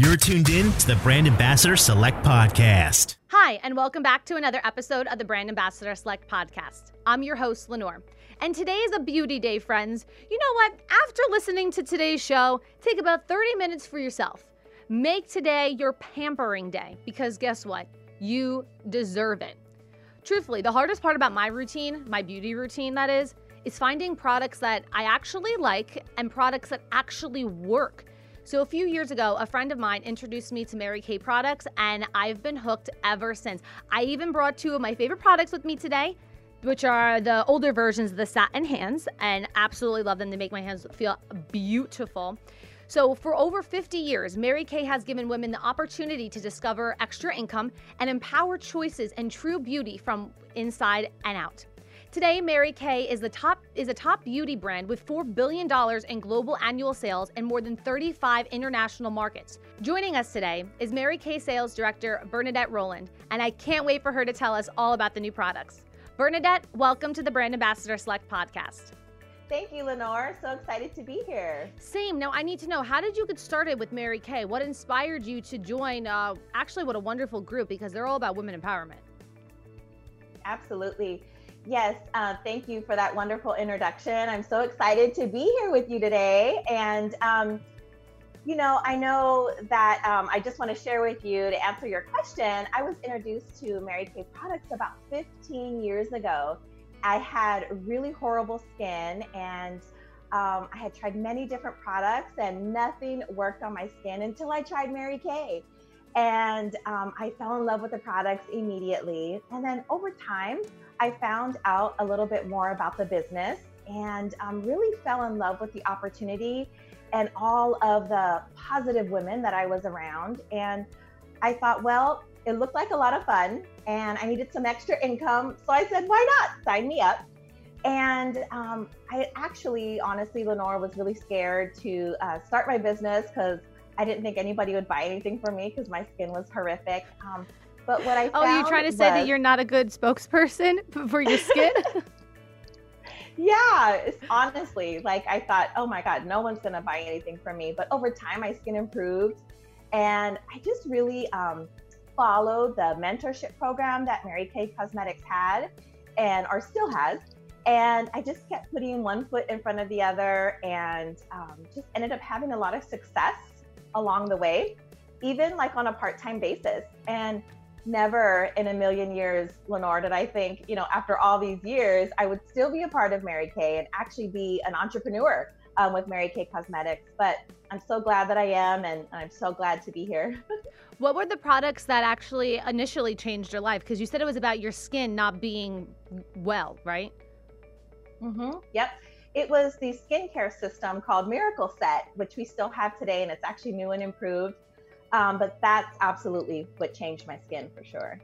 You're tuned in to the Brand Ambassador Select Podcast. Hi, and welcome back to another episode of the Brand Ambassador Select Podcast. I'm your host, Lenore. And today is a beauty day, friends. You know what? After listening to today's show, take about 30 minutes for yourself. Make today your pampering day because guess what? You deserve it. Truthfully, the hardest part about my routine, my beauty routine, that is, is finding products that I actually like and products that actually work. So, a few years ago, a friend of mine introduced me to Mary Kay products, and I've been hooked ever since. I even brought two of my favorite products with me today which are the older versions of the satin hands, and absolutely love them. They make my hands feel beautiful. So, for over 50 years, Mary Kay has given women the opportunity to discover extra income and empower choices and true beauty from inside and out. Today, Mary Kay is the top is a top beauty brand with $4 billion in global annual sales and more than 35 international markets. Joining us today is Mary Kay Sales Director Bernadette Rolland, and I can't wait for her to tell us all about the new products. Bernadette, welcome to the Brand Ambassador Select podcast. Thank you, Lenore. So excited to be here. Same. Now, I need to know how did you get started with Mary Kay? What inspired you to join? Uh, actually, what a wonderful group because they're all about women empowerment. Absolutely. Yes, uh, thank you for that wonderful introduction. I'm so excited to be here with you today. And um, you know, I know that um, I just want to share with you to answer your question. I was introduced to Mary Kay products about 15 years ago. I had really horrible skin and um, I had tried many different products and nothing worked on my skin until I tried Mary Kay. And um, I fell in love with the products immediately. And then over time, I found out a little bit more about the business and um, really fell in love with the opportunity and all of the positive women that I was around. And I thought, well, it looked like a lot of fun and I needed some extra income. So I said, why not? Sign me up. And um, I actually, honestly, Lenore was really scared to uh, start my business because I didn't think anybody would buy anything from me because my skin was horrific. Um, but what I oh, you're trying to say that you're not a good spokesperson for your skin? yeah, honestly like I thought, oh my God, no one's gonna buy anything from me. But over time, my skin improved, and I just really um, followed the mentorship program that Mary Kay Cosmetics had, and or still has. And I just kept putting one foot in front of the other, and um, just ended up having a lot of success along the way, even like on a part-time basis. And never in a million years, Lenore, did I think, you know, after all these years, I would still be a part of Mary Kay and actually be an entrepreneur um, with Mary Kay Cosmetics. But I'm so glad that I am, and I'm so glad to be here. what were the products that actually initially changed your life? Because you said it was about your skin not being well, right? Mm-hmm. Yep. It was the skincare system called Miracle Set, which we still have today, and it's actually new and improved. Um, but that's absolutely what changed my skin for sure.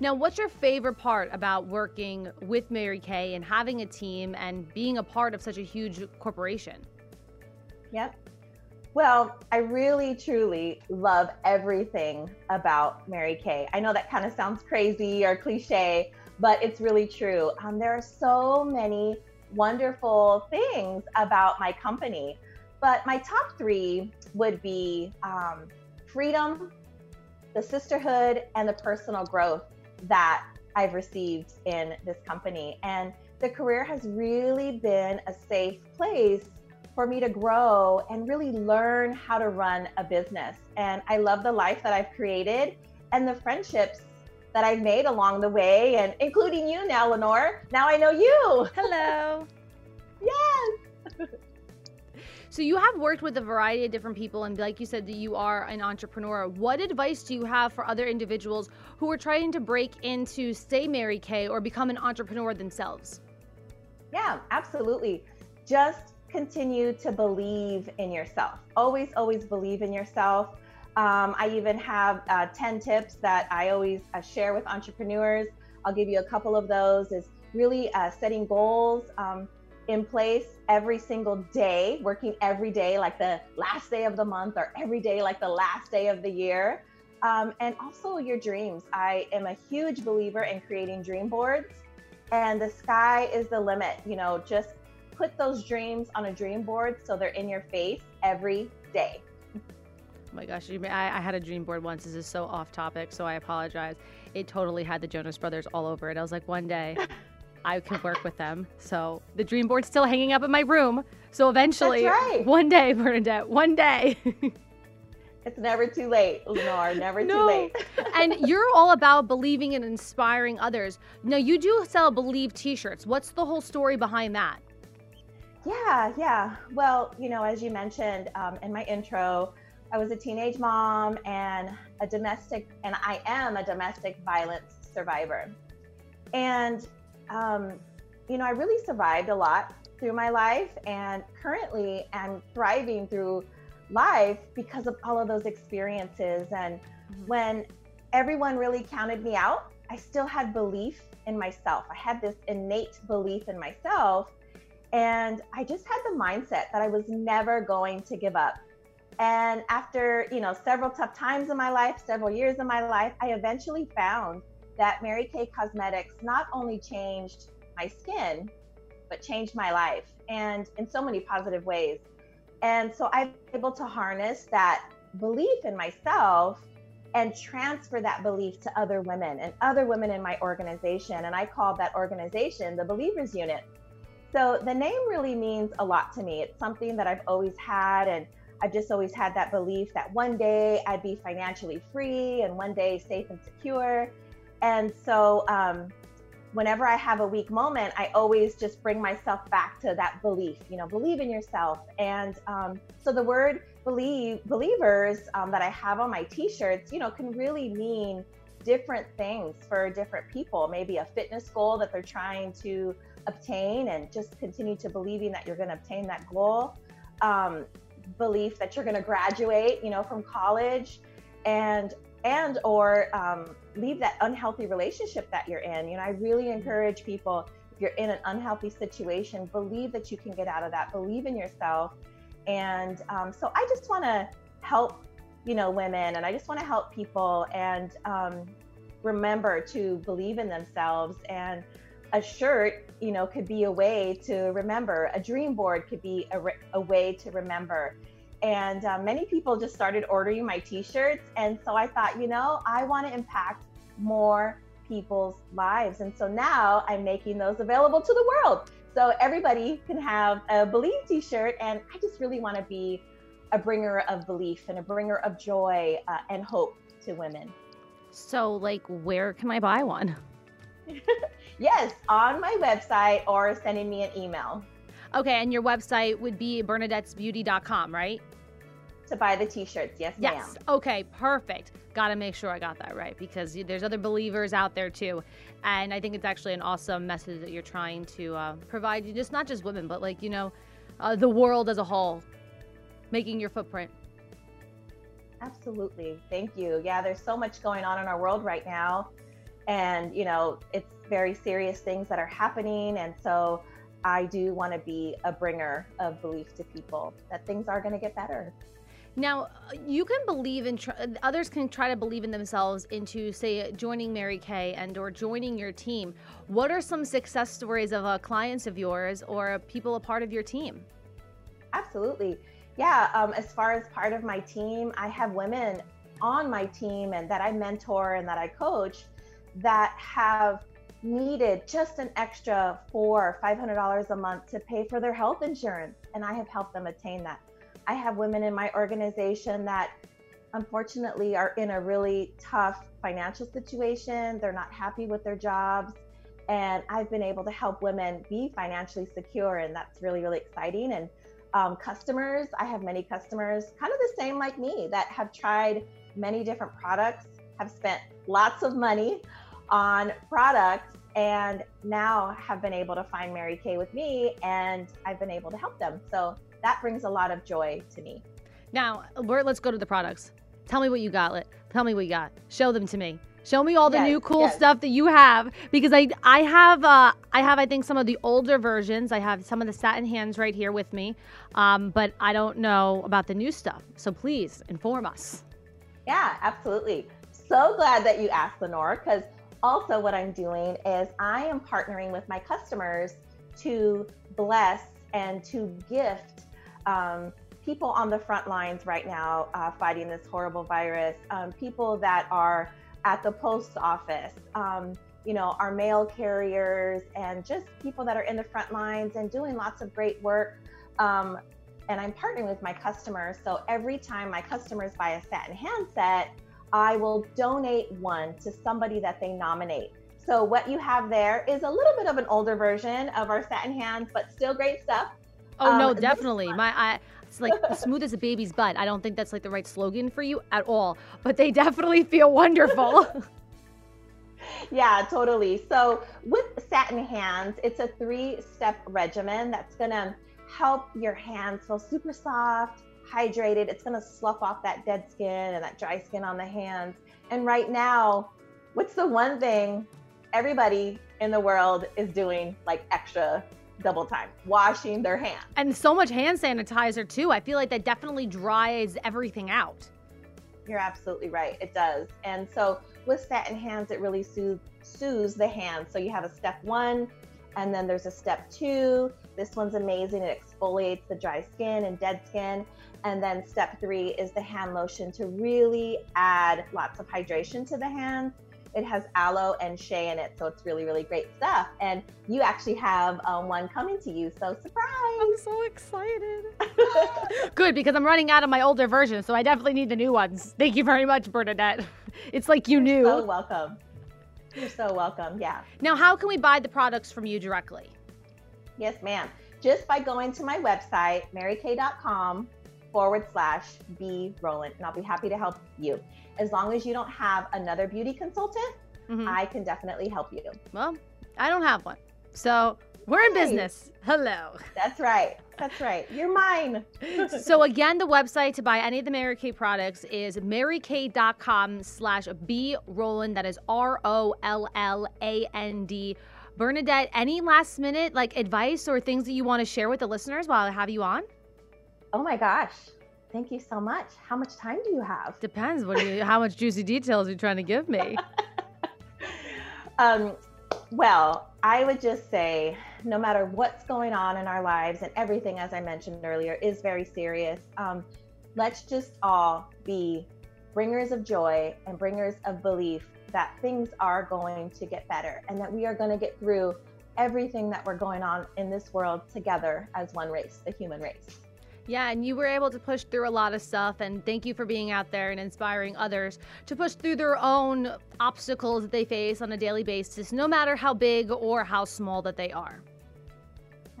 Now, what's your favorite part about working with Mary Kay and having a team and being a part of such a huge corporation? Yep. Well, I really truly love everything about Mary Kay. I know that kind of sounds crazy or cliche, but it's really true. Um, there are so many wonderful things about my company, but my top three would be um, freedom, the sisterhood, and the personal growth that I've received in this company. And the career has really been a safe place for me to grow and really learn how to run a business. And I love the life that I've created and the friendships that I've made along the way, and including you now, Lenore. Now I know you. Hello. yes. So you have worked with a variety of different people, and like you said, that you are an entrepreneur. What advice do you have for other individuals who are trying to break into, say, Mary Kay, or become an entrepreneur themselves? Yeah, absolutely. Just continue to believe in yourself. Always, always believe in yourself. Um, I even have uh, 10 tips that I always uh, share with entrepreneurs. I'll give you a couple of those is really uh, setting goals. Um, in place every single day, working every day like the last day of the month or every day like the last day of the year. Um, and also your dreams. I am a huge believer in creating dream boards, and the sky is the limit. You know, just put those dreams on a dream board so they're in your face every day. Oh my gosh, I, I had a dream board once. This is so off topic, so I apologize. It totally had the Jonas Brothers all over it. I was like, one day I could work with them. So the dream board's still hanging up in my room. So eventually, right. one day, Bernadette, one day. it's never too late, Lenore. Never No. too late. and you're all about believing and inspiring others. Now, you do sell Believe t shirts. What's the whole story behind that? Yeah, yeah. Well, you know, as you mentioned um, in my intro, I was a teenage mom and a domestic, and I am a domestic violence survivor. And, um, you know, I really survived a lot through my life, and currently am thriving through life because of all of those experiences. And when everyone really counted me out, I still had belief in myself. I had this innate belief in myself. And I just had the mindset that I was never going to give up. And after, you know, several tough times in my life, several years in my life, I eventually found that Mary Kay Cosmetics not only changed my skin, but changed my life and in so many positive ways. And so I'm able to harness that belief in myself and transfer that belief to other women and other women in my organization. And I call that organization the Believers Unit. So the name really means a lot to me. It's something that I've always had. And I've just always had that belief that one day I'd be financially free and one day safe and secure. And so, um, whenever I have a weak moment, I always just bring myself back to that belief, you know, believe in yourself. And um, so the word believe, believers um, that I have on my t shirts, you know, can really mean different things for different people. Maybe a fitness goal that they're trying to obtain and just continue to believing that you're going to obtain that goal. Um, belief that you're going to graduate, you know, from college and and or um, leave that unhealthy relationship that you're in. You know, I really encourage people if you're in an unhealthy situation, believe that you can get out of that. Believe in yourself. And um, so I just want to help, you know, women, and I just want to help people and um, remember to believe in themselves. And a shirt, you know, could be a way to remember. A dream board could be a, re- a way to remember. And uh, many people just started ordering my t-shirts. And so i thought you know i want to impact more people's lives. And so now i'm making those available to the world. So everybody can have a believe t-shirt. And i just really want to be a bringer of belief and a bringer of joy uh, and hope to women. So, like, where can I buy one? yes on my website or sending me an email Okay, and your website would be bernadettesbeauty.com, right? to buy the t-shirts yes, Yes. ma'am Okay, perfect. Got to make sure I got that right because there's other believers out there too. And I think it's actually an awesome message that you're trying to uh, provide, you just not just women, but like, you know, uh, the world as a whole, making your footprint. Absolutely. Thank you. Yeah, there's so much going on in our world right now. And, you know, it's very serious things that are happening. And so I do want to be a bringer of belief to people that things are going to get better. Now, uh, you can believe in tr- others can try to believe in themselves into say joining Mary Kay and or joining your team. What are some success stories of uh, clients of yours or people a part of your team? Absolutely. Yeah. Um, as far as part of my team, I have women on my team and that I mentor and that I coach that have needed just an extra four five hundred dollars a month to pay for their health insurance, and I have helped them attain that. I have women in my organization that unfortunately are in a really tough financial situation. They're not happy with their jobs. And I've been able to help women be financially secure. And that's really, really exciting. And um, customers, I have many customers, kind of the same like me, that have tried many different products, have spent lots of money on products, and now have been able to find Mary Kay with me. And I've been able to help them. So that brings a lot of joy to me. Now, let's go to the products. Tell me what you got. Let- Tell me what you got. Show them to me. Show me all the Yes, new cool yes. stuff that you have because I I have uh I have I think some of the older versions. I have some of the satin hands right here with me, um, but I don't know about the new stuff. So please inform us. Yeah, absolutely. So glad that you asked, Lenore, because also what I'm doing is I am partnering with my customers to bless and to gift um, people on the front lines right now uh, fighting this horrible virus, um, people that are at the post office, um, you know, our mail carriers, and just people that are in the front lines and doing lots of great work. Um, and I'm partnering with my customers. So every time my customers buy a satin handset, I will donate one to somebody that they nominate. So what you have there is a little bit of an older version of our satin hands, but still great stuff. Oh um, no, definitely. My I it's like smooth as a baby's butt. I don't think that's like the right slogan for you at all, but they definitely feel wonderful. yeah, totally. So with satin hands, it's a three-step regimen that's gonna help your hands feel super soft, hydrated. It's gonna slough off that dead skin and that dry skin on the hands. And right now, what's the one thing everybody in the world is doing like extra double time? Washing their hands. And so much hand sanitizer too. I feel like that definitely dries everything out. You're absolutely right. It does. And so with satin hands it really soothes, soothes the hands. So you have a step one and then there's a step two this one's amazing it exfoliates the dry skin and dead skin and then step three is the hand lotion to really add lots of hydration to the hands it has aloe and shea in it, so it's really, really great stuff. And you actually have um, one coming to you, so surprise! I'm so excited. Good, because I'm running out of my older version, so I definitely need the new ones. Thank you very much, Bernadette. It's like you You're knew. So welcome. You're so welcome. Yeah. Now, how can we buy the products from you directly? Yes, ma'am. Just by going to my website, marykay.com forward slash B Rolland, and I'll be happy to help you. As long as you don't have another beauty consultant, mm-hmm. I can definitely help you. Well, I don't have one. So we're in business. Hello. That's right. That's right. You're mine. so again, the website to buy any of the Mary Kay products is marykay.com slash B Rolland. That is R O L L A N D. Bernadette, any last minute like advice or things that you want to share with the listeners while I have you on? Oh my gosh. Thank you so much. How much time do you have? Depends. What you, how much juicy details are you trying to give me? um, well, I would just say no matter what's going on in our lives and everything, as I mentioned earlier, is very serious. Um, let's just all be bringers of joy and bringers of belief that things are going to get better and that we are going to get through everything that we're going on in this world together as one race, the human race. Yeah, and you were able to push through a lot of stuff. And thank you for being out there and inspiring others to push through their own obstacles that they face on a daily basis, no matter how big or how small that they are.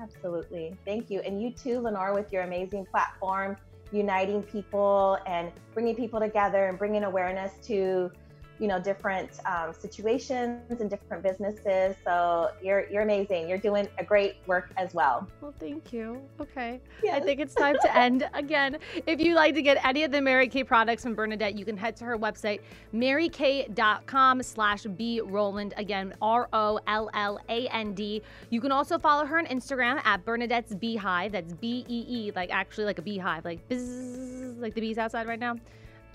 Absolutely. Thank you. And you too, Lenore, with your amazing platform, uniting people and bringing people together and bringing awareness to you know different um, situations and different businesses. So you're you're amazing. You're doing a great work as well. Well thank you. Okay. Yes. i think it's time to end. Again if you'd like to get any of the mary kay products from bernadette you can head to her website marykay.com slash b rolland again r-o-l-l-a-n-d you can also follow her on instagram at bernadette's beehive. That's b-e-e like actually like a beehive like bzzz, like the bees outside right now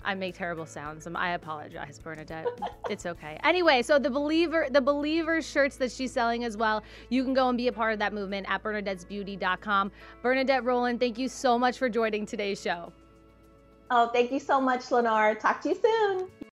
I make terrible sounds. Um, I apologize, Bernadette. it's okay. Anyway, so the believer, the believer shirts that she's selling as well. You can go and be a part of that movement at Bernadette'sBeauty.com. Bernadette Rolland, thank you so much for joining today's show. Oh, thank you so much, Lenore. Talk to you soon.